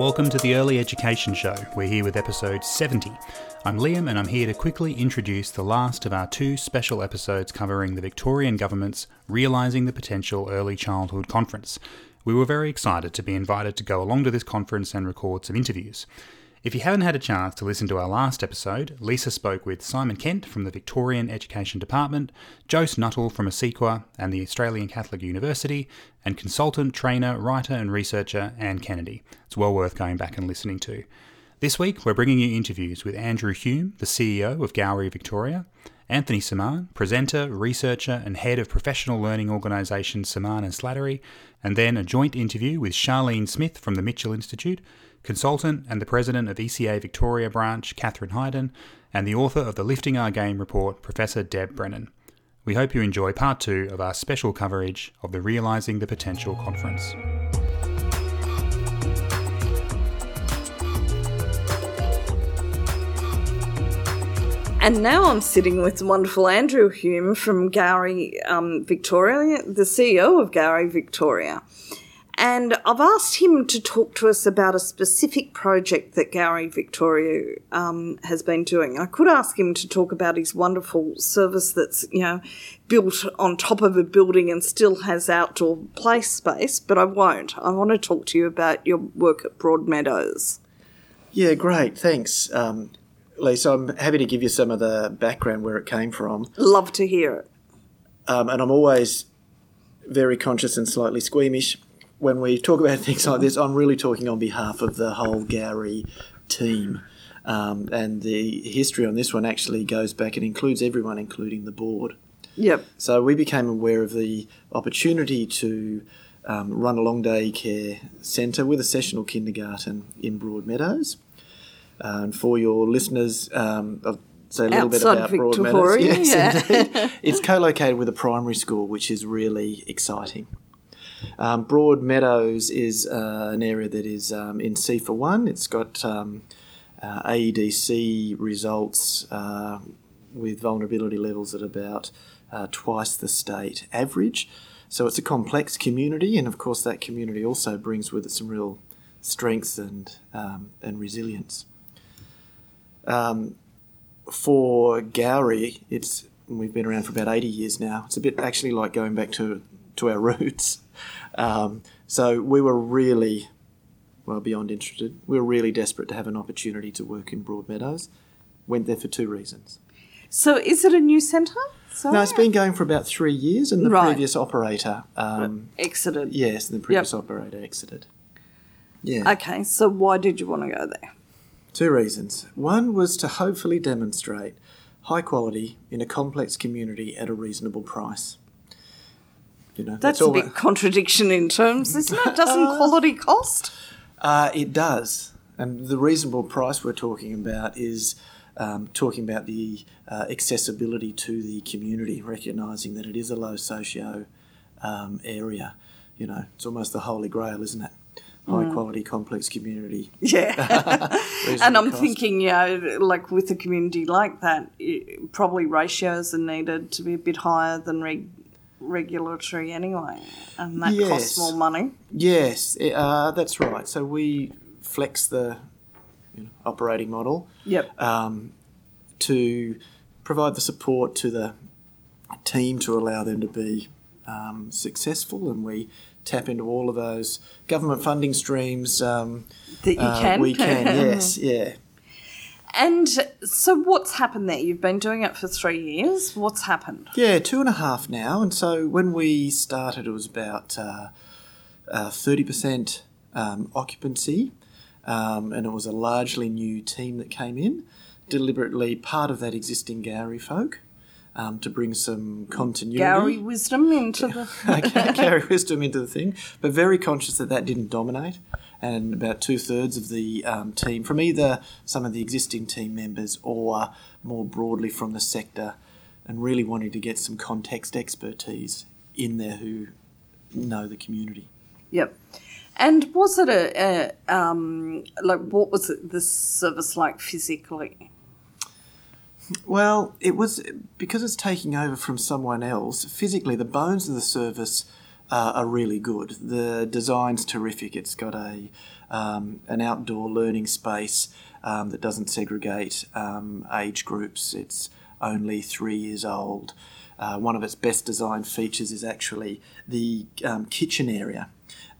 Welcome to the Early Education Show. We're here with episode 70. I'm Liam and I'm here to quickly introduce the last of our two special episodes covering the Victorian Government's Realising the Potential Early Childhood Conference. We were very excited to be invited to go along to this conference and record some interviews. If you haven't had a chance to listen to our last episode, Lisa spoke with Simon Kent from the Victorian Education Department, Joce Nuttall from ACECQA and the Australian Catholic University, and consultant, trainer, writer, and researcher Anne Kennedy. It's well worth going back and listening to. This week, we're bringing you interviews with Andrew Hume, the CEO of Gowrie Victoria, Anthony Semann, presenter, researcher, and head of professional learning organisation Semann and Slattery, and then a joint interview with Charlene Smith from the Mitchell Institute, consultant and the president of ECA Victoria branch, Catharine Hydon, and the author of the Lifting Our Game report, Professor Deb Brennan. We hope you enjoy part two of our special coverage of the Realising the Potential conference. And now I'm sitting with wonderful Andrew Hume from Gowrie um, Victoria, the CEO of Gowrie Victoria. And I've asked him to talk to us about a specific project that Gowrie Victoria um, has been doing. I could ask him to talk about his wonderful service that's, you know, built on top of a building and still has outdoor play space, but I won't. I want to talk to you about your work at Broadmeadows. Yeah, great. Thanks, um, Lisa. I'm happy to give you some of the background where it came from. Love to hear it. Um, and I'm always very conscious and slightly squeamish when we talk about things like this, I'm really talking on behalf of the whole Gowrie team. Um, and the history on this one actually goes back and includes everyone, including the board. Yep. So we became aware of the opportunity to um, run a long day care centre with a sessional kindergarten in Broadmeadows. Uh, and for your listeners, um, I'll say a little Outside bit about Victoria, Broadmeadows. Yes, yeah. indeed. it's co-located with a primary school, which is really exciting. Um, Broadmeadows is uh, an area that is um, in for 1. It's got um, uh, AEDC results uh, with vulnerability levels at about uh, twice the state average. So it's a complex community, and of course, that community also brings with it some real strength and, um, and resilience. Um, for Gowrie, it's we've been around for about 80 years now. It's a bit actually like going back to, to our roots. Um, so we were really, well, beyond interested. We were really desperate to have an opportunity to work in Broadmeadows. Went there for two reasons. So is it a new centre? No, it's been going for about three years, and the Right. previous operator, um, exited. yes, the previous operator exited. Yeah. Okay, so why did you want to go there? Two reasons. One was to hopefully demonstrate high quality in a complex community at a reasonable price. You know, That's, a all- big contradiction in terms, isn't it? Doesn't quality cost? Uh, it does. And the reasonable price we're talking about is um, talking about the uh, accessibility to the community, recognising that it is a low socio um, area. You know, it's almost the holy grail, isn't it? High quality, complex community. Yeah. and I'm cost. thinking, you know, like with a community like that, it, probably ratios are needed to be a bit higher than reg- regulatory anyway. And that costs more money. Yes, it- uh, that's right. So we flex the you know, operating model Yep. um, to provide the support to the team to allow them to be um, successful, and we tap into all of those government funding streams. Um, That you uh, can. We can, yes, yeah. And so what's happened there? You've been doing it for three years. What's happened? Yeah, two and a half now. And so when we started, it was about uh, uh, 30% um, occupancy. Um, and it was a largely new team that came in, deliberately part of that existing Gowrie folk um, to bring some continuity. Gowrie wisdom into the. carry wisdom into the thing, but very conscious that that didn't dominate. And about two thirds of the um, team, from either some of the existing team members or more broadly from the sector, and really wanting to get some context expertise in there who know the community. Yep. And was it a, a um, like what was it, the service like physically? Well, it was because it's taking over from someone else. Physically, the bones of the service uh, are really good. The design's terrific. It's got a um, an outdoor learning space um, that doesn't segregate um, age groups. It's only three years old. Uh, one of its best design features is actually the um, kitchen area.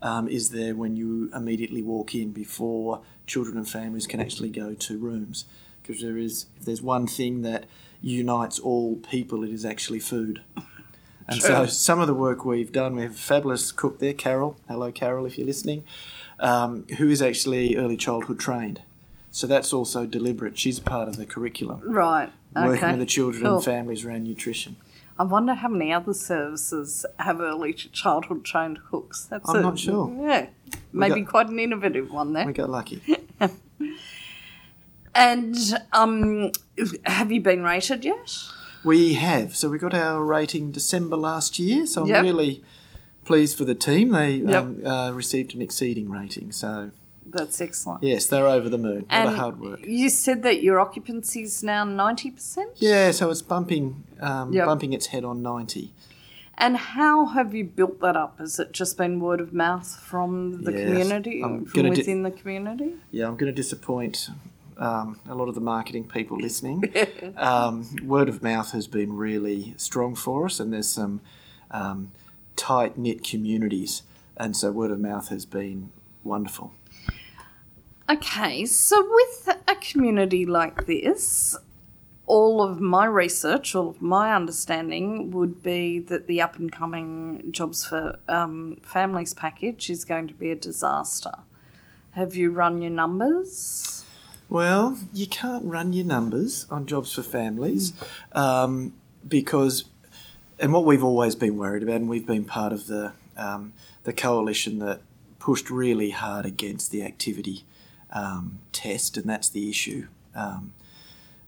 Um, is there when you immediately walk in before children and families can actually go to rooms? Because there is, if there's one thing that unites all people, it is actually food. And so some of the work we've done, we have a fabulous cook there, Carol. Hello, Carol, if you're listening, um, who is actually early childhood trained. So that's also deliberate. She's part of the curriculum, Right. working with the children Cool. and families around nutrition. I wonder how many other services have early childhood trained cooks. That's I'm a- not sure. Yeah, maybe got- quite an innovative one there. We got lucky. And um, have you been rated yet? We have. So we got our rating December last year. So I'm Yep. really pleased for the team. They Yep. um, uh, received an exceeding rating. So That's excellent. yes, they're over the moon. A lot of hard work. You said that your occupancy is now ninety percent. Yeah, so it's bumping, um, Yep. bumping its head on ninety. And how have you built that up? Has it just been word of mouth from the Yes, community, I'm from gonna di- within the community? Yeah, I'm going to disappoint um, a lot of the marketing people listening. um, word of mouth has been really strong for us, and there's some um, tight knit communities, and so word of mouth has been wonderful. Okay, so with a community like this, all of my research, all of my understanding would be that the up and coming Jobs for um, Families package is going to be a disaster. Have you run your numbers? Well, you can't run your numbers on jobs for families um, because, and what we've always been worried about, and we've been part of the um, the coalition that pushed really hard against the activity um, test, and that's the issue um,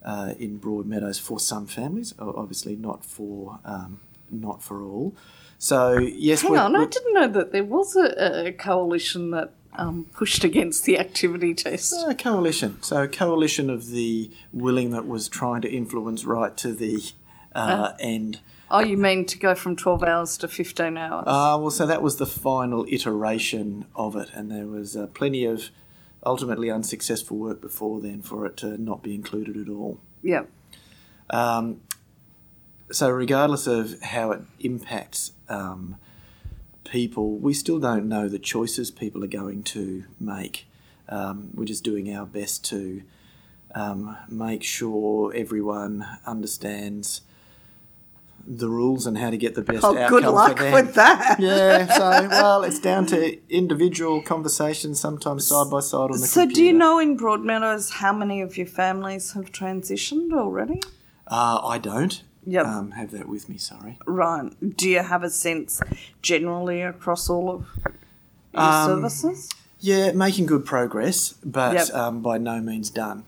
uh, in Broadmeadows for some families, obviously not for um, not for all. So yes, Hang we're- on, I we're- didn't know that there was a, a coalition that um, pushed against the activity test. A coalition. So a coalition of the willing that was trying to influence right to the uh, end. Oh, you mean to go from 12 hours to 15 hours? Uh, well, so that was the final iteration of it, and there was uh, plenty of ultimately unsuccessful work before then for it to not be included at all. yeah. Um, so, regardless of how it impacts um, people, we still don't know the choices people are going to make. Um, we're just doing our best to um, make sure everyone understands the rules and how to get the best Oh, outcome good luck for them. with that. Yeah, so well, it's down to individual conversations, sometimes side by side on the So, computer. do you know in Broadmeadows how many of your families have transitioned already? Uh, I don't Yep. um, have that with me. Sorry. Right. Do you have a sense generally across all of your Um, services? Yeah, making good progress, but Yep. um, by no means done.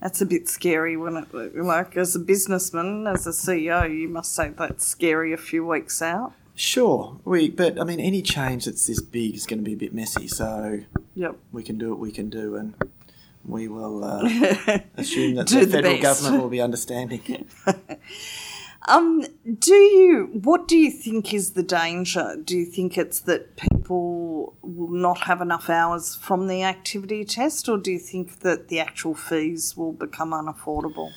That's a bit scary when it, like, as a businessman, as a CEO, you must say that's scary a few weeks out. Sure, we but I mean any change that's this big is going to be a bit messy. So Yep. we can do what we can do, and we will uh, assume that the the federal best. government will be understanding. Um, do you, what do you think is the danger? Do you think it's that people will not have enough hours from the activity test, or do you think that the actual fees will become unaffordable?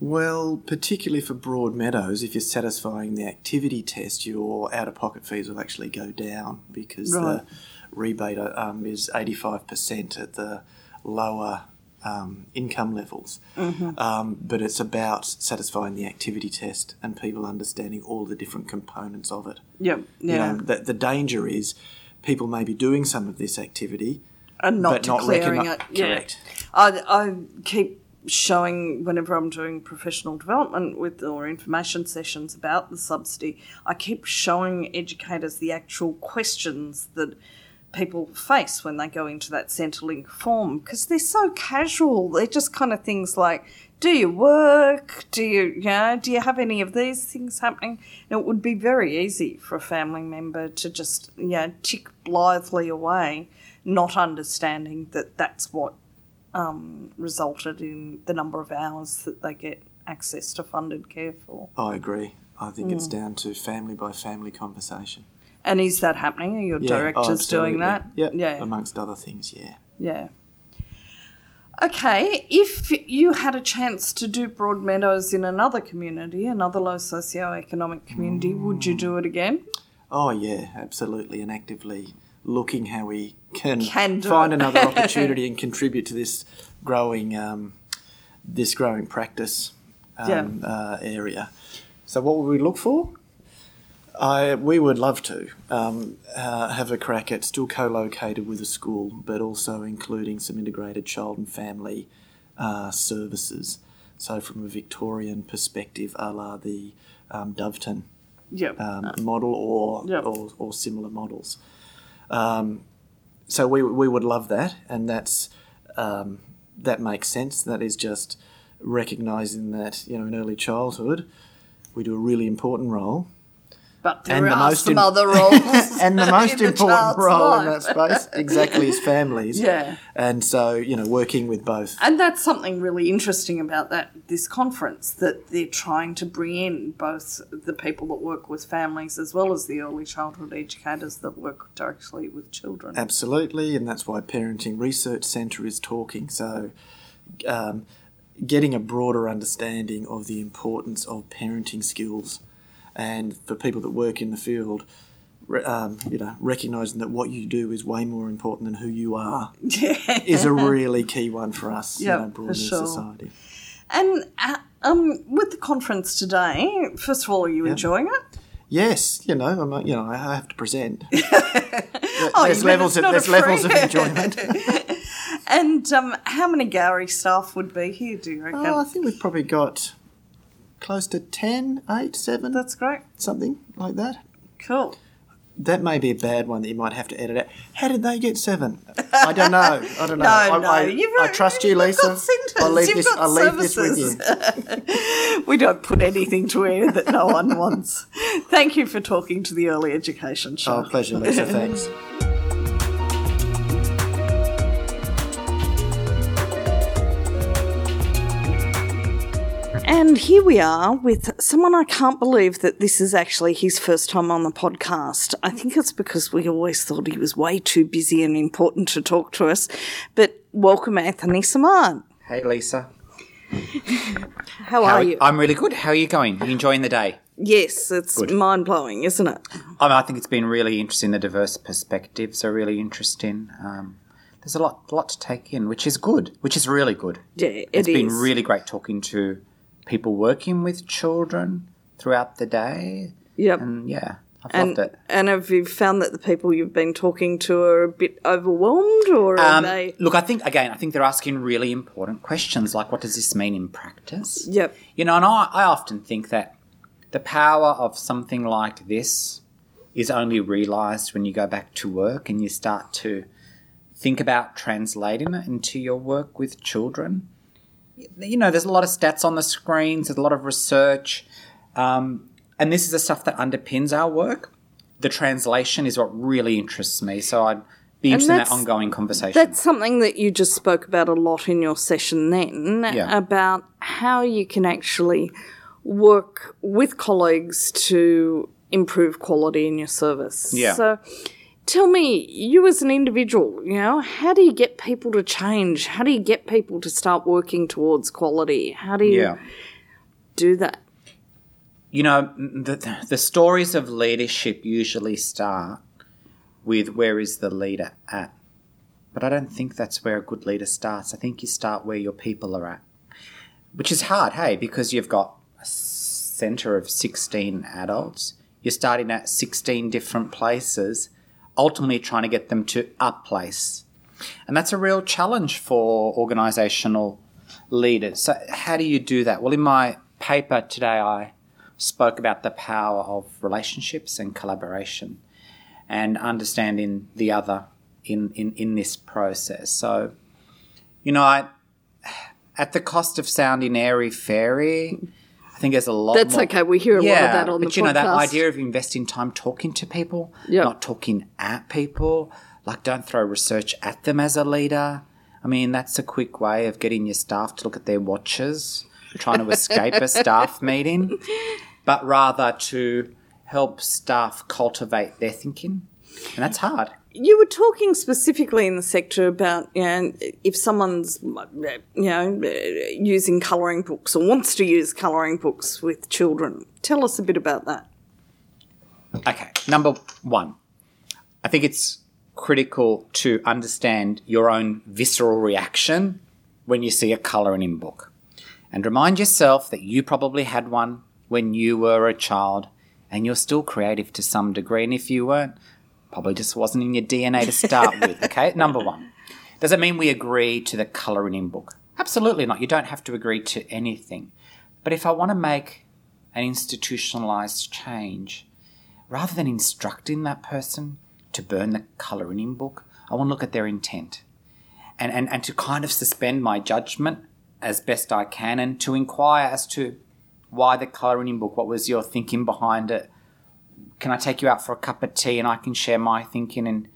Well, particularly for Broadmeadows, if you're satisfying the activity test, your out-of-pocket fees will actually go down because Right. the rebate um, is 85% at the lower um, income levels. Um, but it's about satisfying the activity test and people understanding all the different components of it. Yep. You Yeah. know, the, the danger is people may be doing some of this activity, and not but not declaring recogni- it. Yeah. correct. I, I keep showing whenever I'm doing professional development with or information sessions about the subsidy, I keep showing educators the actual questions that people face when they go into that Centrelink form because they're so casual. They're just kind of things like, do you work? Do you, you know, do you have any of these things happening? And it would be very easy for a family member to just, you know, tick blithely away, not understanding that that's what um, resulted in the number of hours that they get access to funded care for. I agree. I think Mm. it's down to family by family conversation. And is that happening? Are your Yeah, oh, directors doing that? Yeah, Yeah. amongst other things, yeah. Yeah. Okay, if you had a chance to do Broadmeadows in another community, another low socioeconomic community, would you do it again? Oh yeah, absolutely, and actively looking how we can, Can find it. another opportunity and contribute to this growing um, this growing practice um, uh, area. So, what would we look for? I we would love to um, uh, have a crack at still co-located with a school, but also including some integrated child and family uh, services. So, from a Victorian perspective, a la the um, Doveton Yep. um, model or, Yep. or or similar models. Um, so we we would love that, and that's um, that makes sense. That is just recognizing that you know in early childhood we do a really important role, but there and the most some im- other roles. and the most the important child's role in that space exactly is families. Yeah. and so you know working with both. And that's something really interesting about that this conference that they're trying to bring in both the people that work with families as well as the early childhood educators that work directly with children. Absolutely, and that's why Parenting Research Centre is talking. So, um, getting a broader understanding of the importance of parenting skills, and for people that work in the field, um, you know, recognising that what you do is way more important than who you are Yeah. is a really key one for us. Yep, you know, broader sure. society. And uh, um, with the conference today, first of all, are you enjoying it? Yes, you know, I'm, you know, I have to present. Oh, there's levels of there's levels of enjoyment. And um, how many Gowrie staff would be here, do you reckon? oh, I think we've probably got close to 10, 8, 7, That's great. something like that. Cool. That may be a bad one that you might have to edit out. How did they get seven? I don't know. I don't know. No, I, no, I, you've- I trust you, Lisa. I'll leave you've this. I'll leave this with you. We don't put anything to air that no one wants. Thank you for talking to the Early Education Show. Oh, pleasure, Lisa. Thanks. And here we are with someone I can't believe that this is actually his first time on the podcast. I think it's because we always thought he was way too busy and important to talk to us. But welcome, Anthony Semann. Hey, Lisa. How, How are you? I'm really good. How are you going? You enjoying the day? yes, it's mind blowing, isn't it? I, mean, I think it's been really interesting. The diverse perspectives are really interesting. Um, there's a lot, lot to take in, which is good. Which is really good. Yeah, it It's been really great talking to people working with children throughout the day, Yep. and yeah, I've And, loved it. and have you found that the people you've been talking to are a bit overwhelmed, or are Um, they? look, I think again, I think they're asking really important questions, like what does this mean in practice? Yep. You know, and I, I often think that the power of something like this is only realized when you go back to work and you start to think about translating it into your work with children. You know, there's a lot of stats on the screens, there's a lot of research, um, and this is the stuff that underpins our work. The translation is what really interests me, so I'd be interested in that ongoing conversation. That's something that you just spoke about a lot in your session then Yeah. about how you can actually work with colleagues to improve quality in your service. Yeah. So tell me, you as an individual, you know, how do you get people to change? How do you get people to start working towards quality? How do you yeah. do that? you know the, the stories of leadership usually start with where is the leader at but i don't think that's where a good leader starts i think you start where your people are at which is hard hey because you've got a center of 16 adults you're starting at 16 different places ultimately trying to get them to a place. And that's a real challenge for organizational leaders. So how do you do that? Well in my paper today i spoke about the power of relationships and collaboration and understanding the other in, in, in this process. So, you know, I, at the cost of sounding airy fairy, I think there's a lot That's more- okay, we hear a lot of that on the podcast. but the you know, that idea of investing time talking to people, Yep. not talking at people, like don't throw research at them as a leader. I mean, that's a quick way of getting your staff to look at their watches, trying to escape a staff meeting, but rather to help staff cultivate their thinking, and that's hard. You were talking specifically in the sector about you know, if someone's you know using colouring books or wants to use colouring books with children. Tell us a bit about that. Okay, number one, I think it's critical to understand your own visceral reaction when you see a colouring in book. And remind yourself that you probably had one when you were a child and you're still creative to some degree. And if you weren't, probably just wasn't in your DNA to start with. Okay, number one. Does it mean we agree to the colouring in book? Absolutely not. You don't have to agree to anything. But if I want to make an institutionalized change, rather than instructing that person to burn the colouring in book, I want to look at their intent and, and, and to kind of suspend my judgment as best I can and to inquire as to why the colouring in book, what was your thinking behind it? Can I take you out for a cup of tea and I can share my thinking and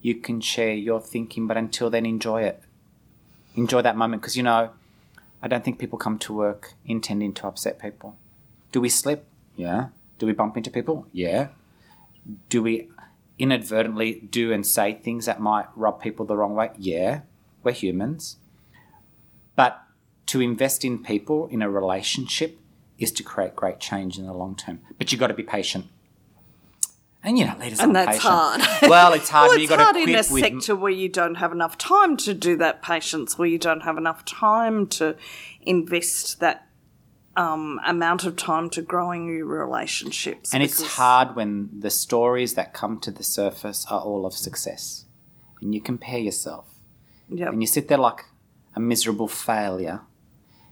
you can share your thinking, but until then, enjoy it. Enjoy that moment because you know, I don't think people come to work intending to upset people. Do we slip? Yeah. Do we bump into people? Yeah. Do we inadvertently do and say things that might rub people the wrong way? Yeah. We're humans. But to invest in people in a relationship is to create great change in the long term. But you've got to be patient. And you know, leaders And that's patient. hard. Well, it's hard. Well, it's hard in a sector where you don't have enough time to do that patience, where you don't have enough time to invest that um, amount of time to growing your relationships. And it's hard when the stories that come to the surface are all of success. And you compare yourself. Yep. And you sit there like a miserable failure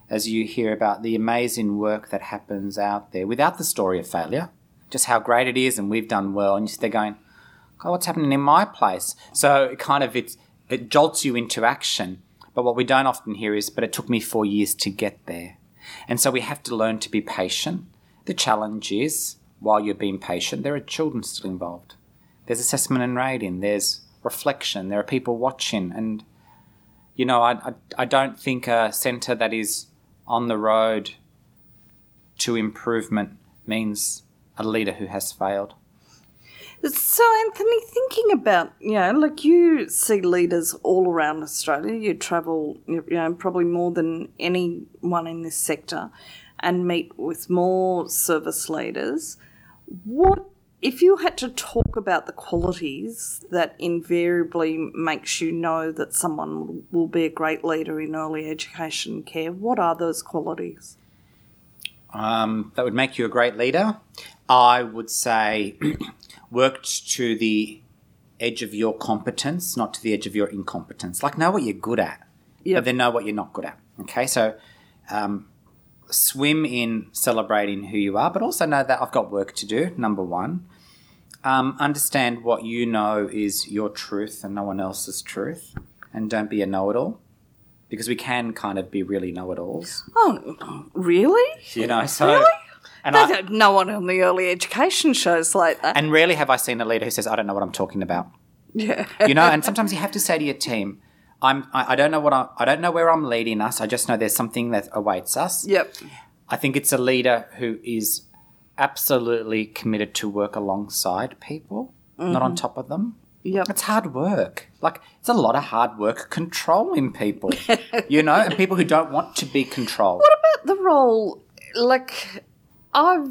as you hear about the amazing work that happens out there without the story of failure, just how great it is and we've done well. And there going, God, what's happening in my place? So it kind of it's, it jolts you into action. But what we don't often hear is, but it took me four years to get there. And so we have to learn to be patient. The challenge is, while you're being patient, there are children still involved. There's assessment and rating, there's reflection, there are people watching. And, you know, I, I, I don't think a centre that is on the road to improvement means a leader who has failed. So, Anthony, thinking about, you know, like you see leaders all around Australia, you travel, you know, probably more than anyone in this sector and meet with more service leaders. What, if you had to talk about the qualities that invariably makes you know that someone will be a great leader in early education care, what are those qualities? um, that would make you a great leader. I would say worked to the edge of your competence, not to the edge of your incompetence. Like know what you're good at, Yep. but then know what you're not good at. Okay, so um, swim in celebrating who you are, but also know that I've got work to do. Number one, um, understand what you know is your truth and no one else's truth, and don't be a know-it-all. Because we can kind of be really know-it-alls, Oh, really? you know. So, Really? And They I, don't- no one on the early education shows like that. And rarely have I seen a leader who says, I don't know what I'm talking about. yeah. You know, and sometimes you have to say to your team, I'm, I, I don't know what I, I don't know where I'm leading us. I just know there's something that awaits us. Yep. I think it's a leader who is absolutely committed to work alongside people, not on mm-hmm. top of them. Yep. It's hard work. Like, it's a lot of hard work controlling people, you know, and people who don't want to be controlled. What about the role like i've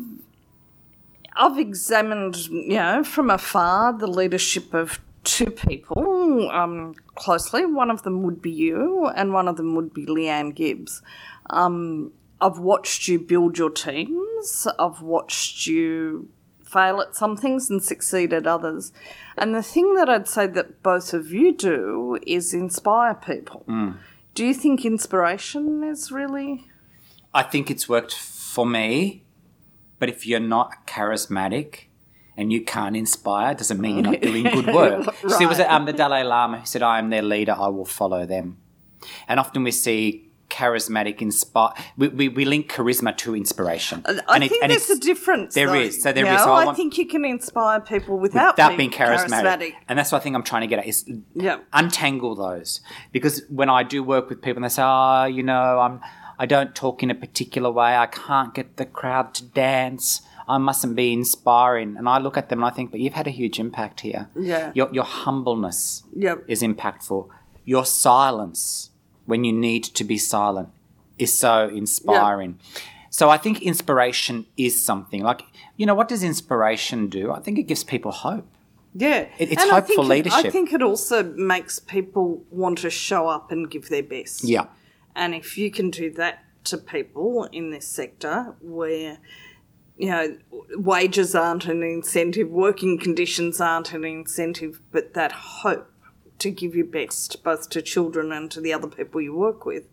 i've examined you know from afar the leadership of two people um, closely. One of them would be you and one of them would be leanne gibbs. Um, i've watched you build your teams. I've watched you fail at some things and succeed at others. And the thing that i'd say that both of you do is inspire people. Do you think inspiration is really I think it's worked for me, but if you're not charismatic and you can't inspire, doesn't mean you're not doing good work. See, it was Right. um, the Dalai Lama who said, I am their leader, I will follow them. And often we see charismatic inspire we, we, we link charisma to inspiration I and it- think and there's a difference. there There is. So there you is. So I I, think you can inspire people without, without being, being charismatic. and that's what I think I'm trying to get at is Yeah. untangle those because when I do work with people and they say, "Oh, you know, I'm I don't talk in a particular way. I can't get the crowd to dance. I mustn't be inspiring. And I look at them and I think, but you've had a huge impact here. Yeah. Your, your humbleness Yep. is impactful. Your silence when you need to be silent is so inspiring. So I think inspiration is something like, you know, what does inspiration do? I think it gives people hope. Yeah, It- it's and I hope think for it- leadership. I think it also makes people want to show up and give their best. Yeah. And if you can do that to people in this sector where, you know, wages aren't an incentive, working conditions aren't an incentive, but that hope to give your best, both to children and to the other people you work with,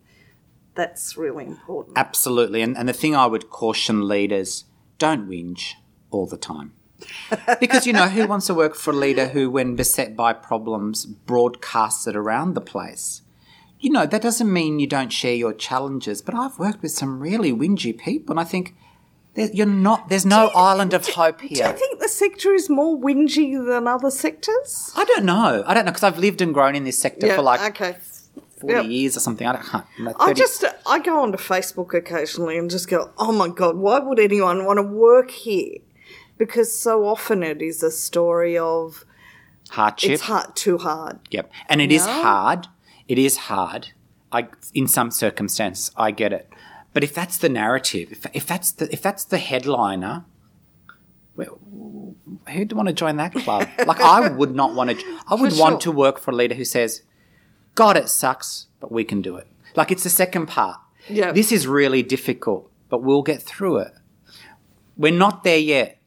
that's really important. Absolutely. And, and the thing I would caution leaders don't whinge all the time. because, you know, who wants to work for a leader who, when beset by problems, broadcasts it around the place? You know, that doesn't mean you don't share your challenges, but I've worked with some really whingy people, and I think you're not, there's no island of hope here. Do you think the sector is more whingy than other sectors? I don't know. I don't know, because I've lived and grown in this sector for like okay. 40 Yep. years or something. I don't can't, I just I go onto Facebook occasionally and just go, oh my god, why would anyone want to work here? Because so often it is a story of hardship. it's hard, too hard. Yep. And it is No? hard. It is hard. I in some circumstances I get it. But if that's the narrative, if, if that's the if that's the headliner, who'd want to join that club? like I would not want to. I would For want to work for a leader who says, "God, it sucks, but we can do it." Like it's the second part. Yeah. This is really difficult, but we'll get through it. We're not there yet,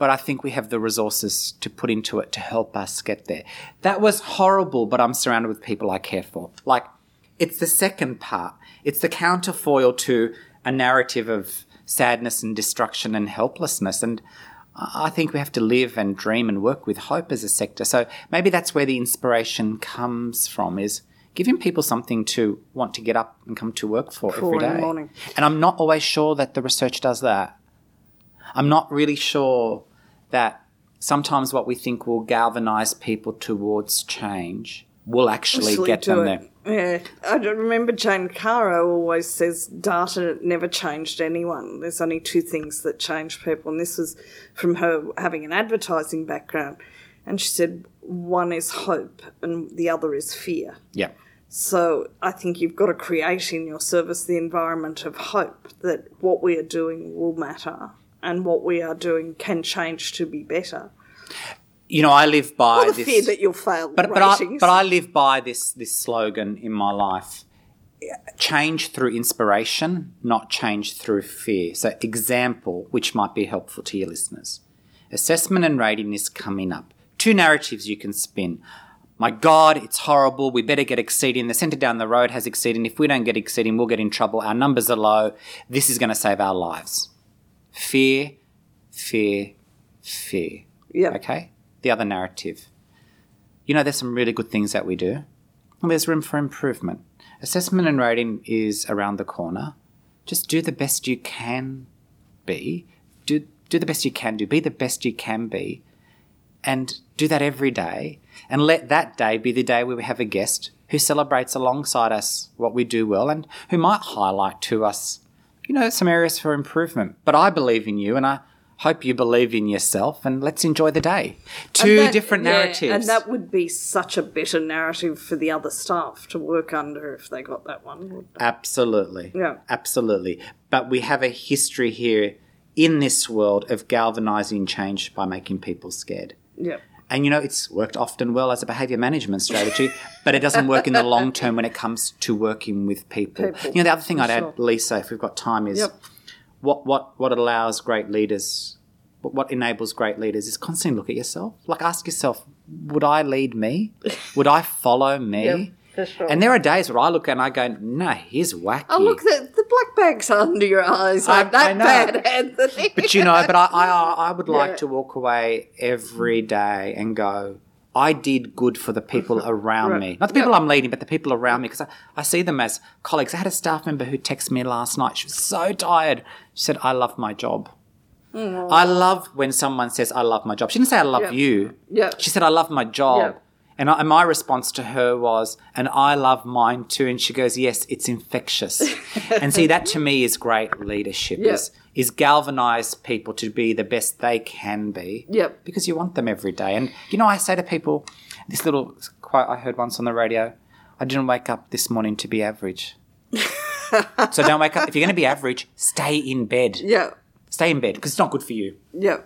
but I think we have the resources to put into it to help us get there. That was horrible, but I'm surrounded with people I care for. Like, it's the second part. It's the counterfoil to a narrative of sadness and destruction and helplessness. And I think we have to live and dream and work with hope as a sector. So maybe that's where the inspiration comes from is giving people something to want to get up and come to work for, For every the morning. And I'm not always sure that the research does that. I'm not really sure that sometimes what we think will galvanize people towards change will actually, Actually get them it. there. Yeah, I remember Jane Caro always says data never changed anyone. There's only two things that change people, and this was from her having an advertising background. And she said one is hope, and the other is fear. Yeah. So I think you've got to create in your service the environment of hope that what we are doing will matter and what we are doing can change to be better. You know, I live by Or the this. fear that you'll fail but, but, I, but I live by this, this slogan in my life change through inspiration, not change through fear. So, example, which might be helpful to your listeners. Assessment and rating is coming up. Two narratives you can spin. My God, it's horrible. We better get exceeding. The centre down the road has exceeding. If we don't get exceeding, we'll get in trouble. Our numbers are low. This is going to save our lives. Fear, fear, fear. Yeah. Okay? The other narrative. You know, there's some really good things that we do. And there's room for improvement. Assessment and rating is around the corner. Just do the best you can be. Do, do the best you can do. Be the best you can be. And do that every day. And let that day be the day where we have a guest who celebrates alongside us what we do well and who might highlight to us, you know, some areas for improvement. But I believe in you and I hope you believe in yourself and let's enjoy the day. Two that- different yeah, narratives. and that would be such a better narrative for the other staff to work under if they got that one. Absolutely. Yeah. Absolutely. But we have a history here in this world of galvanizing change by making people scared. Yeah. And you know, it's worked often well as a behavior management strategy, but it doesn't work in the long term when it comes to working with people. People, You know, the other thing I'd sure. add, Lisa, if we've got time, is Yep. what, what, what allows great leaders, what, enables great leaders is constantly look at yourself. Like, ask yourself, would I lead me? Would I follow me? Yep, for sure. And there are days where I look and I go, no, he's wacky. Oh, look, the, the black bags under your eyes I- aren't that I know. bad, Anthony. But you know, but I, I, I would like Yeah. to walk away every day and go, I did good for the people around Right. me. Not the people I'm leading, but the people around me, because I, I see them as colleagues. I had a staff member who texted me last night. She was so tired. She said, I love my job. I love when someone says, I love my job. She didn't say, I love Yeah. you. Yeah. She said, I love my job. Yeah. And, I, and my response to her was, and I love mine too. And she goes, yes, it's infectious. and see, that to me is great leadership. Yeah. Is, is galvanize people to be the best they can be. Yep. Because you want them every day. And you know, I say to people, this little quote I heard once on the radio: "I didn't wake up this morning to be average." so don't wake up. If you're going to be average, stay in bed. Yeah. Stay in bed because it's not good for you. Yeah.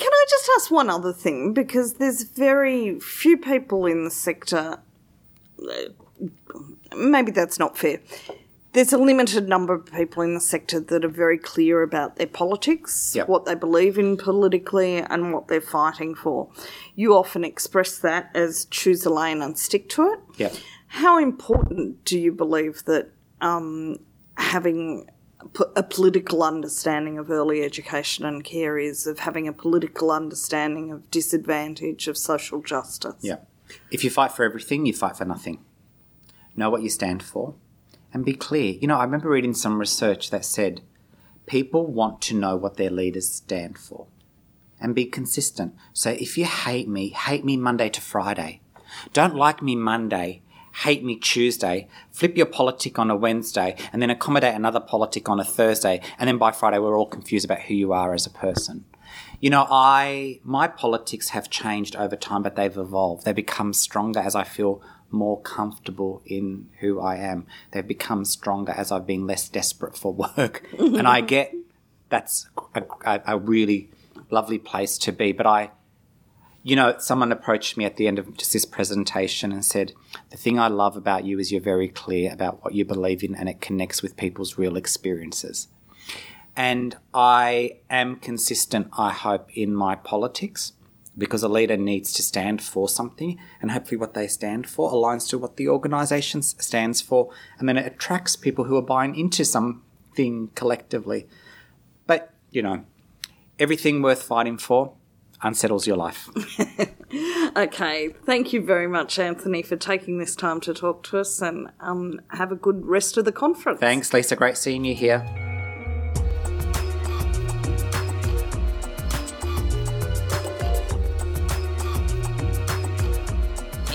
Can I just ask one other thing? Because there's very few people in the sector. uh, Maybe that's not fair. There's a limited number of people in the sector that are very clear about their politics, Yep. what they believe in politically, and what they're fighting for. You often express that as choose a lane and stick to it. Yeah. How important do you believe that um, having a political understanding of early education and care is, of having a political understanding of disadvantage, of social justice? Yeah. If you fight for everything, you fight for nothing. Know what you stand for and be clear. You know, I remember reading some research that said people want to know what their leaders stand for and be consistent. So if you hate me, hate me Monday to Friday. Don't like me Monday, hate me Tuesday. Flip your politic on a Wednesday and then accommodate another politic on a Thursday. And then by Friday, we're all confused about who you are as a person. You know, I my politics have changed over time, but they've evolved. They become stronger as I feel more comfortable in who I am. They've become stronger as I've been less desperate for work, and I get that's a, a, a really lovely place to be. But I, you know, someone approached me at the end of just this presentation and said, "The thing I love about you is you're very clear about what you believe in, and it connects with people's real experiences." And I am consistent, I hope, in my politics because a leader needs to stand for something, and hopefully, what they stand for aligns to what the organisation stands for, and then it attracts people who are buying into something collectively. But, you know, everything worth fighting for unsettles your life. Okay, thank you very much, Anthony, for taking this time to talk to us and um, have a good rest of the conference. Thanks, Lisa. Great seeing you here.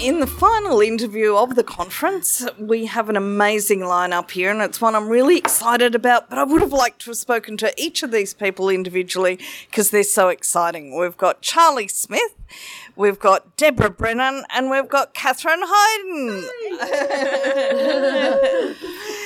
In the final interview of the conference, we have an amazing lineup here, and it's one I'm really excited about. But I would have liked to have spoken to each of these people individually because they're so exciting. We've got Charlie Smith, we've got Deborah Brennan, and we've got Catharine Hydon.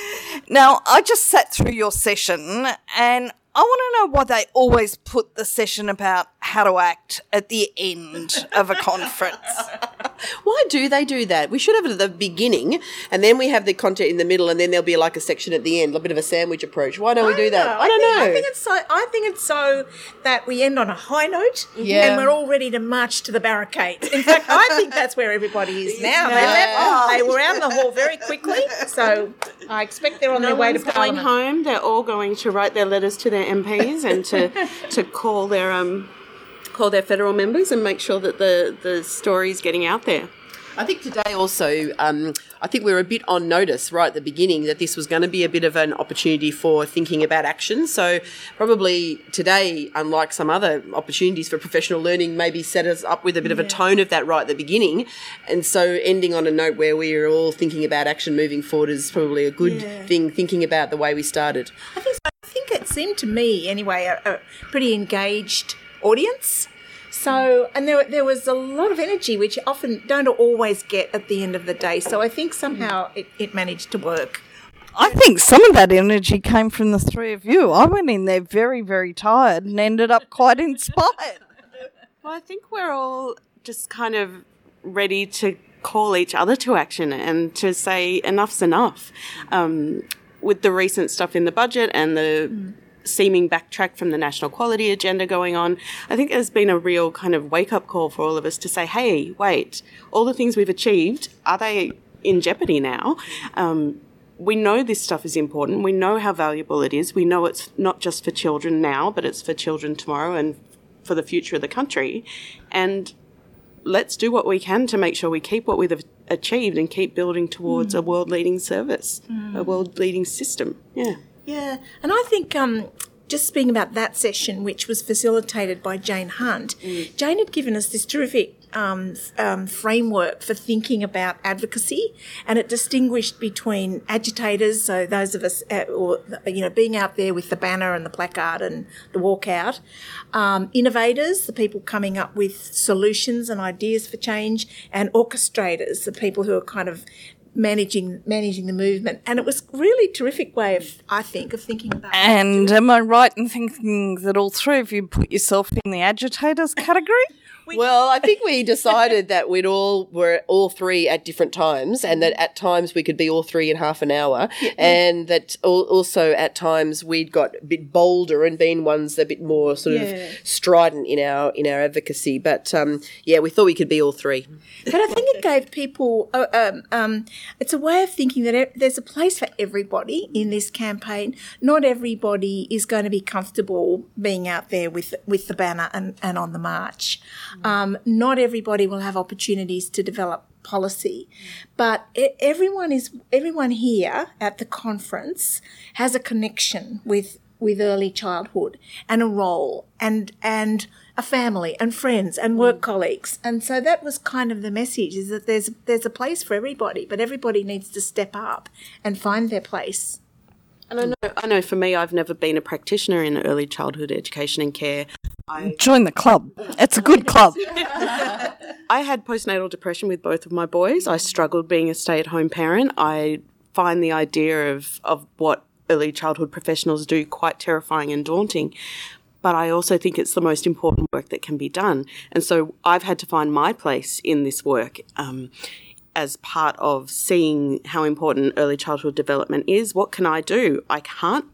Now, I just sat through your session and I want to know why they always put the session about how to act at the end of a conference. Why do they do that? We should have it at the beginning, and then we have the content in the middle, and then there'll be like a section at the end, a bit of a sandwich approach. Why don't we do that? I don't think, know. I think it's so. I think it's so that we end on a high note, Yeah. and we're all ready to march to the barricades. In fact, I think that's where everybody is now. They left. Oh. They were out in the hall very quickly, so I expect they're on No their way to going Parliament. home. They're all going to write their letters to their MPs and to to call their um call their federal members and make sure that the the story is getting out there. I think today also, um, I think we were a bit on notice right at the beginning that this was going to be a bit of an opportunity for thinking about action. So probably today, unlike some other opportunities for professional learning, maybe set us up with a bit of a tone of that right at the beginning. And so ending on a note where we are all thinking about action moving forward is probably a good Yeah. thing, thinking about the way we started. I think, I think it seemed to me, anyway, a, a pretty engaged audience. So, and there, there was a lot of energy, which you often don't always get at the end of the day. So I think somehow it, it managed to work. I think some of that energy came from the three of you. I went in there very, very tired and ended up quite inspired. Well, I think we're all just kind of ready to call each other to action and to say enough's enough. Um, with the recent stuff in the budget and the seeming backtrack from the national quality agenda going on, I think there's been a real kind of wake up call for all of us to say, hey, wait, all the things we've achieved, are they in jeopardy now? Um, we know this stuff is important. We know how valuable it is. We know it's not just for children now, but it's for children tomorrow and for the future of the country. And let's do what we can to make sure we keep what we've achieved and keep building towards a world leading service, a world leading system. Yeah. Yeah, and I think um, just speaking about that session, which was facilitated by Jane Hunt, Jane had given us this terrific um, um, framework for thinking about advocacy, and it distinguished between agitators, so those of us, uh, or you know, being out there with the banner and the placard and the walkout, um, innovators, the people coming up with solutions and ideas for change, and orchestrators, the people who are kind of managing managing the movement. And it was really terrific way of, I think, of thinking about. And am I right in thinking that all three of you put yourself in the agitators category? Well, I think we decided that we'd all were all three at different times, and that at times we could be all three in half an hour, and that al- also at times we'd got a bit bolder and been ones a bit more sort Yeah. of strident in our in our advocacy. But um, yeah, we thought we could be all three. But I think it gave people. Uh, um, um, it's a way of thinking that there's a place for everybody in this campaign. Not everybody is going to be comfortable being out there with with the banner and, and on the march. Um, not everybody will have opportunities to develop policy, but everyone is everyone here at the conference has a connection with with early childhood and a role and and a family and friends and work colleagues. And so that was kind of the message is that there's there's a place for everybody but everybody needs to step up and find their place And I know, I know for me, I've never been a practitioner in early childhood education and care. Join the club. It's a good club. I had postnatal depression with both of my boys. I struggled being a stay at home parent. I find the idea of, of what early childhood professionals do quite terrifying and daunting. But I also think it's the most important work that can be done. And so I've had to find my place in this work um, as part of seeing how important early childhood development is. What can I do? I can't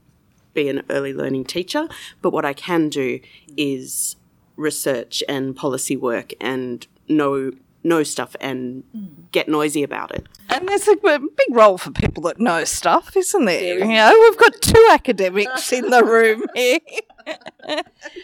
be an early learning teacher, but what I can do is research and policy work and know know stuff and hmm. get noisy about it. And there's a big role for people that know stuff, isn't there? You know, we've got two academics in the room here.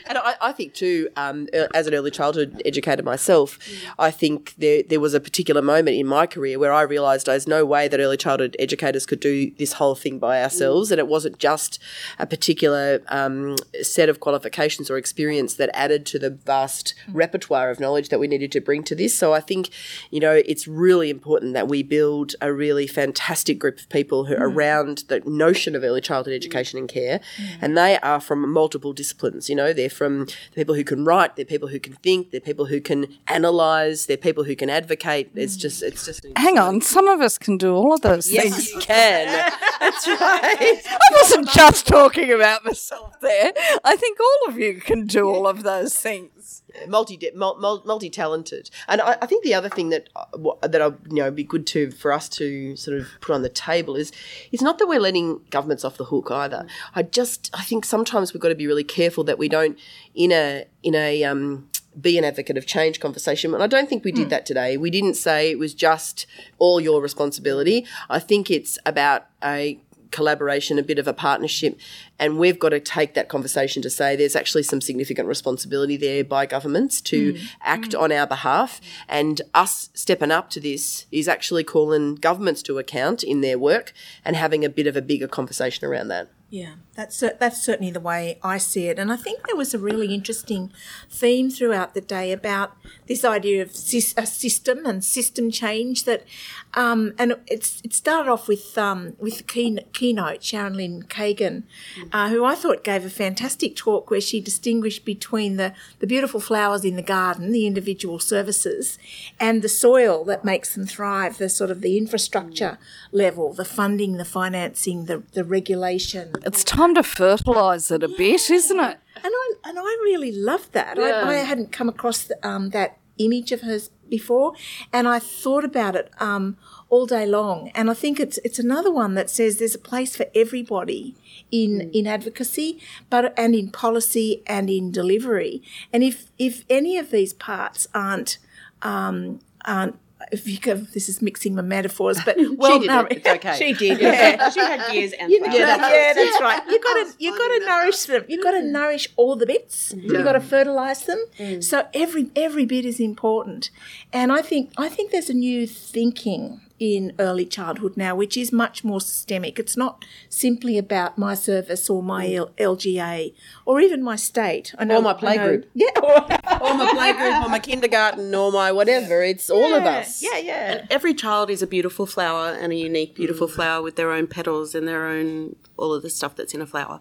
And I, I think too, um, uh, as an early childhood educator myself, I think there there was a particular moment in my career where I realised there's no way that early childhood educators could do this whole thing by ourselves, and it wasn't just a particular um, set of qualifications or experience that added to the vast repertoire of knowledge that we needed to bring to this. So I think, you know, it's really important that we build a really fantastic group of people who are around the notion of early childhood education and care, and they are from multiple disciplines. You know, they're from the people who can write, they're people who can think, they're people who can analyse, they're people who can advocate. It's just, it's just. Hang on, some of us can do all of those things. Yes, you can. That's right. I wasn't just talking about myself there. I think all of you can do all of those things. Multi multi talented. And I, I think the other thing that uh, that I, you know be good to for us to sort of put on the table is it's not that we're letting governments off the hook either. I just I think sometimes we've got to be really careful that we don't in a in a um, be an advocate of change conversation. And I don't think we did that today. We didn't say it was just all your responsibility. I think it's about a collaboration, a bit of a partnership, and we've got to take that conversation to say there's actually some significant responsibility there by governments to mm. act mm. on our behalf, and us stepping up to this is actually calling governments to account in their work and having a bit of a bigger conversation around that. Yeah, that's that's certainly the way I see it, and I think there was a really interesting theme throughout the day about this idea of a system and system change. That, um, and it's it started off with um, with the key- keynote Sharon Lynn Kagan, uh, who I thought gave a fantastic talk where she distinguished between the the beautiful flowers in the garden, the individual services, and the soil that makes them thrive. The sort of the infrastructure level, the funding, the financing, the the regulation. It's time to fertilise it a bit, isn't it? And I and I really loved that. I, I hadn't come across the, um, that image of hers before, and I thought about it um, all day long. And I think it's it's another one that says there's a place for everybody in in advocacy, but and in policy and in delivery. And if if any of these parts aren't um, aren't if you could, this is mixing my metaphors, but well, did no, it. It's okay. she did, yeah. she had years and You know, yeah, that's, right. You got to you got to nourish them. You got to nourish all the bits. You got to fertilize them. So every every bit is important. And I think I think there's a new thinking in early childhood now, which is much more systemic. It's not simply about my service or my L- LGA or even my state. I know, Or my I playgroup. Yeah. or my playgroup, or my kindergarten, or my whatever. It's all of us. Yeah, yeah. And Every child is a beautiful flower and a unique, beautiful Mm. flower with their own petals and their own all of the stuff that's in a flower.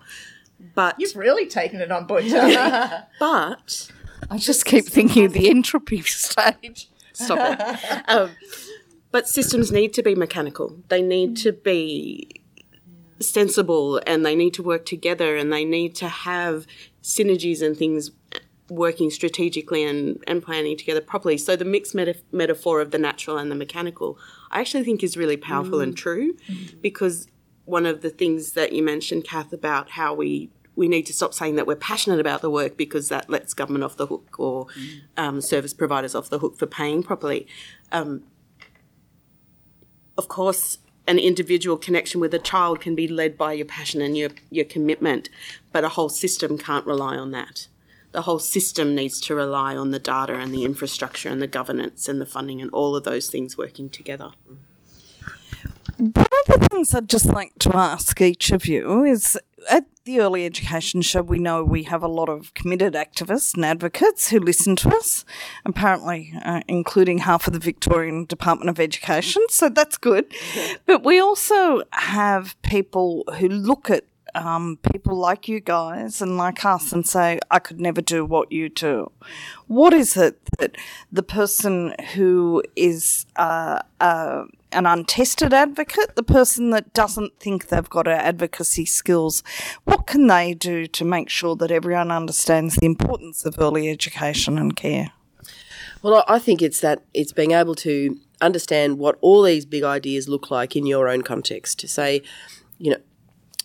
But You've really taken it on board, but I just keep thinking of the entropy stage. stop it. Um, but systems need to be mechanical. They need to be sensible and they need to work together and they need to have synergies and things working strategically and, and planning together properly. So the mixed meta- metaphor of the natural and the mechanical, I actually think is really powerful and true because one of the things that you mentioned, Kath, about how we we need to stop saying that we're passionate about the work because that lets government off the hook or um, service providers off the hook for paying properly. Um, of course, an individual connection with a child can be led by your passion and your, your commitment, but a whole system can't rely on that. The whole system needs to rely on the data and the infrastructure and the governance and the funding and all of those things working together. One of the things I'd just like to ask each of you is at the Early Education Show, we know we have a lot of committed activists and advocates who listen to us, apparently, uh, including half of the Victorian Department of Education, so that's good. But we also have people who look at um, people like you guys and like us and say, I could never do what you do. What is it that the person who is uh, uh, an untested advocate, the person that doesn't think they've got advocacy skills, what can they do to make sure that everyone understands the importance of early education and care? Well, I I think it's that it's being able to understand what all these big ideas look like in your own context. To say, you know,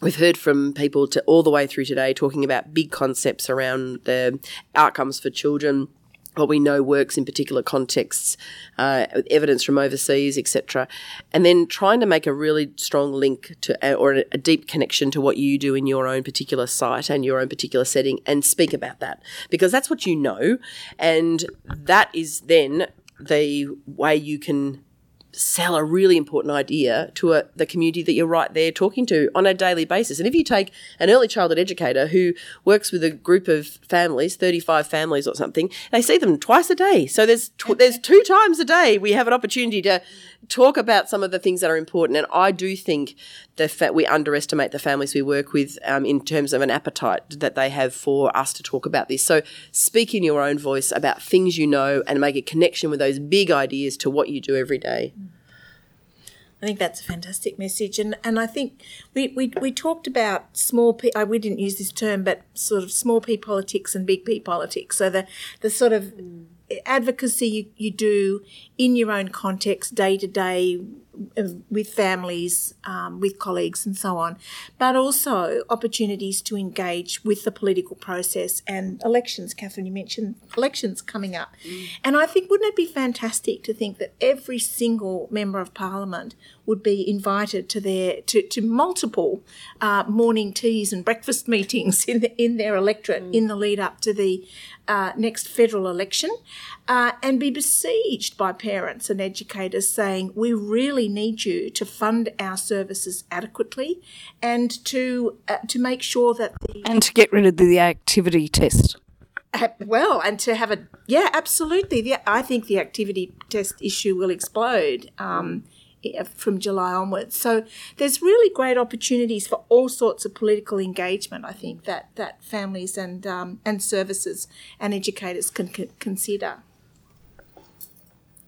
we've heard from people to all the way through today talking about big concepts around the outcomes for children. What we know works in particular contexts, uh, evidence from overseas, etc., and then trying to make a really strong link to, or a, a deep connection to what you do in your own particular site and your own particular setting, and speak about that because that's what you know, and that is then the way you can sell a really important idea to a, the community that you're right there talking to on a daily basis. And if you take an early childhood educator who works with a group of families, 35 families or something, they see them twice a day. So there's tw- there's two times a day we have an opportunity to talk about some of the things that are important. And I do think the fa- we underestimate the families we work with um, in terms of an appetite that they have for us to talk about this. So speak in your own voice about things you know and make a connection with those big ideas to what you do every day. I think that's a fantastic message, and and I think we we, we talked about small p. I we didn't use this term, but sort of small p politics and big p politics. So the the sort of advocacy you, you do in your own context, day to day, with families, um, with colleagues, and so on, but also opportunities to engage with the political process and elections. Catharine, you mentioned elections coming up, and I think wouldn't it be fantastic to think that every single member of parliament would be invited to their to, to multiple uh, morning teas and breakfast meetings in the, in their electorate in the lead up to the uh, next federal election, uh, and be besieged by parents and educators saying, "We really need you to fund our services adequately, and to uh, to make sure that the And to get rid of the activity test. uh, well, and to have a yeah, absolutely. The, I think the activity test issue will explode um, from July onwards. So there's really great opportunities for all sorts of political engagement. I think that that families and um, and services and educators can c- consider.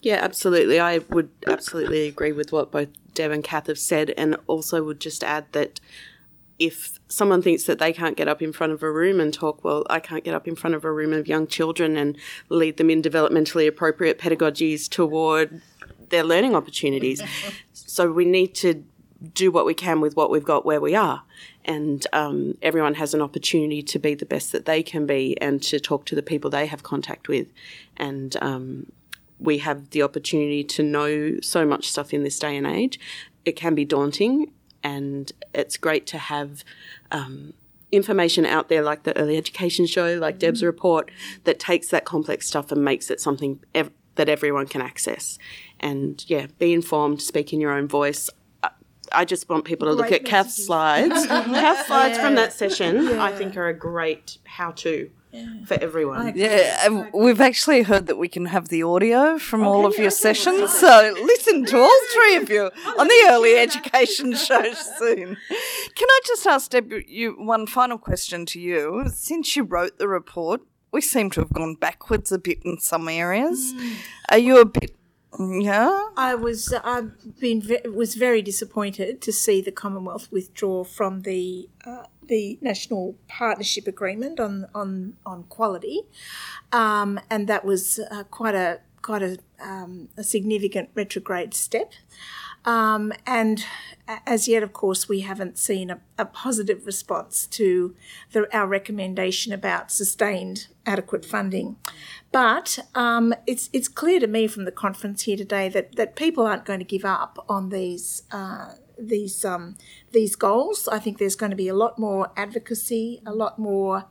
Yeah, absolutely. I would absolutely agree with what both Deb and Kath have said, and also would just add that if someone thinks that they can't get up in front of a room and talk, well, I can't get up in front of a room of young children and lead them in developmentally appropriate pedagogies toward their learning opportunities. so we need to do what we can with what we've got where we are. And um, everyone has an opportunity to be the best that they can be and to talk to the people they have contact with. And um, we have the opportunity to know so much stuff in this day and age. It can be daunting, and it's great to have um, information out there like the early education show, like Deb's report, that takes that complex stuff and makes it something ev- that everyone can access. And yeah, be informed, speak in your own voice. I- I just want people to look Great at Kath's slides. Kath's slides from that session, I think, are a great how to for everyone. Yeah, we've actually heard that we can have the audio from all of your sessions. So listen to all three of you on the early education show soon. Can I just ask Deb you one final question to you? Since you wrote the report, we seem to have gone backwards a bit in some areas. Are you a bit? Yeah. I was I've been was very disappointed to see the Commonwealth withdraw from the uh, the national partnership agreement on on on quality, um, and that was uh, quite a quite a, um, a significant retrograde step. Um, and as yet, of course, we haven't seen a, a positive response to the, our recommendation about sustained adequate funding. But um, it's it's clear to me from the conference here today that, that people aren't going to give up on these uh, these um, these goals. I think there's going to be a lot more advocacy, a lot more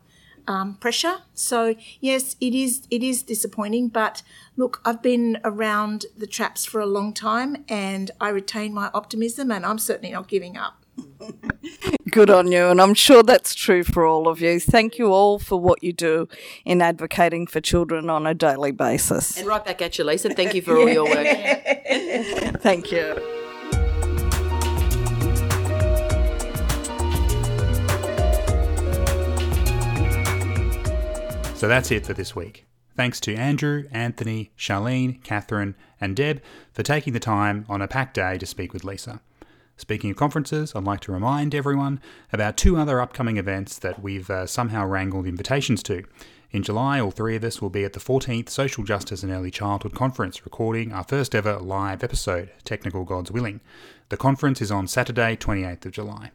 um, pressure. So yes, it is it is disappointing, but look, I've been around the traps for a long time, and I retain my optimism, and I'm certainly not giving up. Good on you, and I'm sure that's true for all of you. Thank you all for what you do in advocating for children on a daily basis. And right back at you, Lisa. Thank you for all your work. Thank you. So that's it for this week. Thanks to Andrew, Anthony, Charlene, Catharine, and Deb for taking the time on a packed day to speak with Lisa. Speaking of conferences, I'd like to remind everyone about two other upcoming events that we've uh, somehow wrangled invitations to. In July, all three of us will be at the 14th Social Justice and Early Childhood Conference, recording our first ever live episode, Technical Gods Willing. The conference is on Saturday, 28th of July.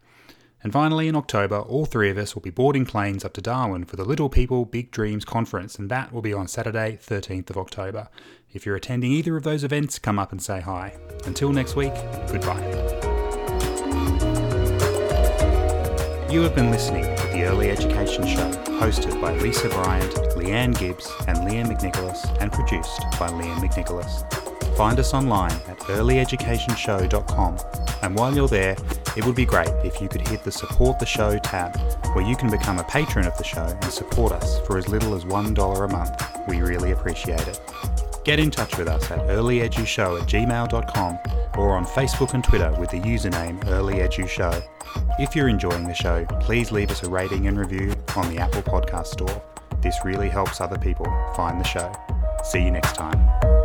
And finally, in October, all three of us will be boarding planes up to Darwin for the Little People Big Dreams Conference, and that will be on Saturday, 13th of October. If you're attending either of those events, come up and say hi. Until next week, goodbye. You have been listening to the Early Education Show, hosted by Lisa Bryant, Leanne Gibbs, and Liam McNicholas, and produced by Liam McNicholas. Find us online at earlyeducationshow.com, and while you're there, it would be great if you could hit the Support the Show tab, where you can become a patron of the show and support us for as little as $1 a month. We really appreciate it. Get in touch with us at earlyedushow at gmail.com or on Facebook and Twitter with the username earlyedushow. If you're enjoying the show, please leave us a rating and review on the Apple Podcast Store. This really helps other people find the show. See you next time.